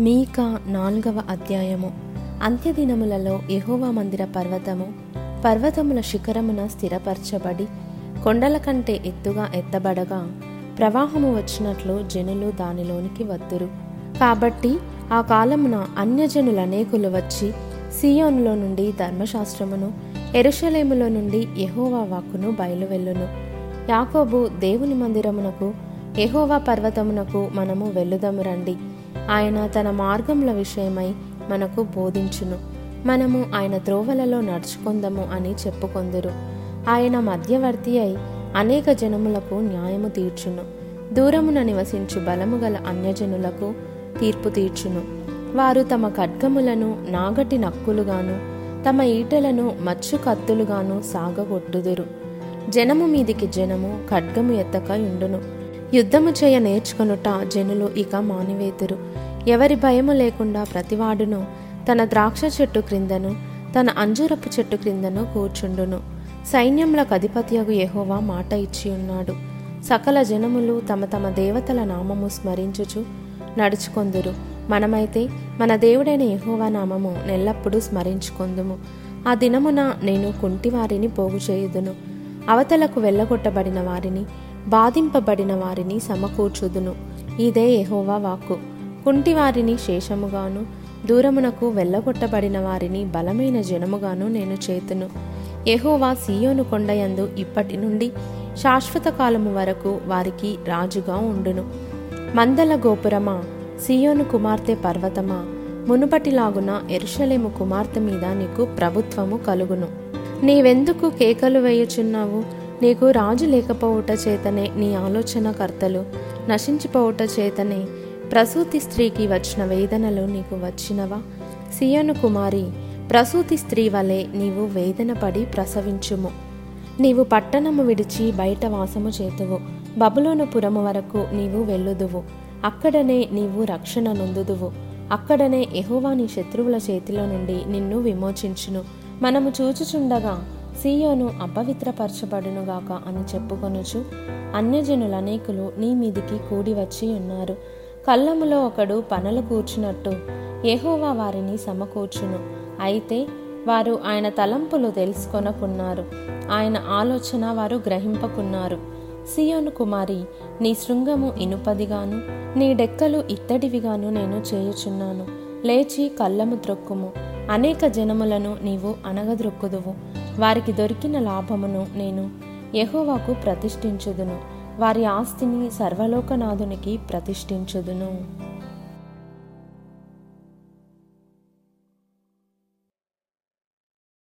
మీకా నాలుగవ అధ్యాయము. అంత్యదినములలో యహోవా మందిర పర్వతము పర్వతముల శిఖరమున స్థిరపరచబడి కొండల కంటే ఎత్తుగా ఎత్తబడగా ప్రవాహము వచ్చినట్లు జనులు దానిలోనికి వద్దురు కాబట్టి ఆ కాలమున అన్యజనులు అనేకులు వచ్చి సియోన్లో నుండి ధర్మశాస్త్రమును ఎరుషలేములో నుండి యహోవా వాక్కును బయలువెల్లును. యాకోబు దేవుని మందిరమునకు యహోవా పర్వతమునకు మనము వెళ్ళుదము రండి. ఆయన తన మార్గముల విషయమై మనకు బోధించును. మనము ఆయన త్రోవలలో నడుచుకుందము అని చెప్పుకొందురు. ఆయన మధ్యవర్తి అయి అనేక జనములకు న్యాయము తీర్చును. దూరమున నివసించు బలము గల అన్యజనులకు తీర్పు తీర్చును. వారు తమ ఖడ్గములను నాగటి నక్కులుగాను తమ ఈటలను మచ్చు కత్తులుగాను సాగగొట్టుదురు. జనము మీదికి జనము ఖడ్గము ఎత్తక ఉండును యుద్ధము చేయ నేర్చుకొనుట జనులు ఇక మానివేతురు. ఎవరి భయము లేకుండా ప్రతివాడును తన ద్రాక్ష చెట్టు క్రిందను తన అంజూరపు చెట్టు క్రిందను కూర్చుండును. సైన్యములకు అధిపత్యగు యహోవా మాట ఇచ్చి ఉన్నాడు. సకల జనములు తమ తమ దేవతల నామము స్మరించుచు నడుచుకొందురు. మనమైతే మన దేవుడైన యహోవా నామము నెల్లప్పుడూ స్మరించుకొందుము. ఆ దినమున నేను కుంటివారిని పోగు చేయుదును అవతలకు వెళ్ళగొట్టబడిన వారిని బాధింపబడిన వారిని సమకూర్చుదును. ఇదే ఎహోవా వాక్కు. కుంటివారిని శేషముగాను దూరమునకు వెళ్ళగొట్టబడిన వారిని బలమైన జనముగాను నేను చేతును. ఎహోవా సియోను కొండయందు ఇప్పటి నుండి శాశ్వత కాలము వరకు వారికి రాజుగా ఉండును. మందల గోపురమా సియోను కుమార్తె పర్వతమా మునుపటిలాగున ఎరుషలేము కుమార్తె మీద నీకు ప్రభుత్వము కలుగును. నీవెందుకు కేకలు వేయుచున్నావు? నీకు రాజు లేకపోవుట చేతనే నీ ఆలోచనకర్తలు నశించిపోవుట చేతనే ప్రసూతి స్త్రీకి వచ్చిన వేదనలు నీకు వచ్చినవా? సియోను కుమారి ప్రసూతి స్త్రీ వలె నీవు వేదన పడి ప్రసవించుము. నీవు పట్టణము విడిచి బయట వాసము చేతువు. బబులోనపురము వరకు నీవు వెళ్ళుదువు. అక్కడనే నీవు రక్షణ నొందుదువు. అక్కడనే ఎహోవా నీ శత్రువుల చేతిలో నుండి నిన్ను విమోచించును. మనము చూచుచుండగా సీయోను అపవిత్రపరచబడునుగాక అని చెప్పుకొనుచు అన్యజనులనేకులు నీ మీదికి కూడి వచ్చి ఉన్నారు. కళ్ళములో ఒకడు పనులు కూర్చున్నట్టు ఎహోవా వారిని సమకూర్చును. అయితే వారు ఆయన తలంపులు తెలుసుకొనకున్నారు. ఆయన ఆలోచన వారు గ్రహింపకున్నారు. సియోను కుమారి నీ శృంగము ఇనుపదిగాను నీ డెక్కలు ఇత్తడివిగాను నేను చేయుచున్నాను. లేచి కళ్ళము త్రొక్కుము. అనేక జనములను నీవు అనగద్రొక్కుదువు వారికి దొరికిన లాభమును నేను యహోవాకు ప్రతిష్ఠించుదును. వారి ఆస్తిని సర్వలోకనాథునికి ప్రతిష్ఠించుదును.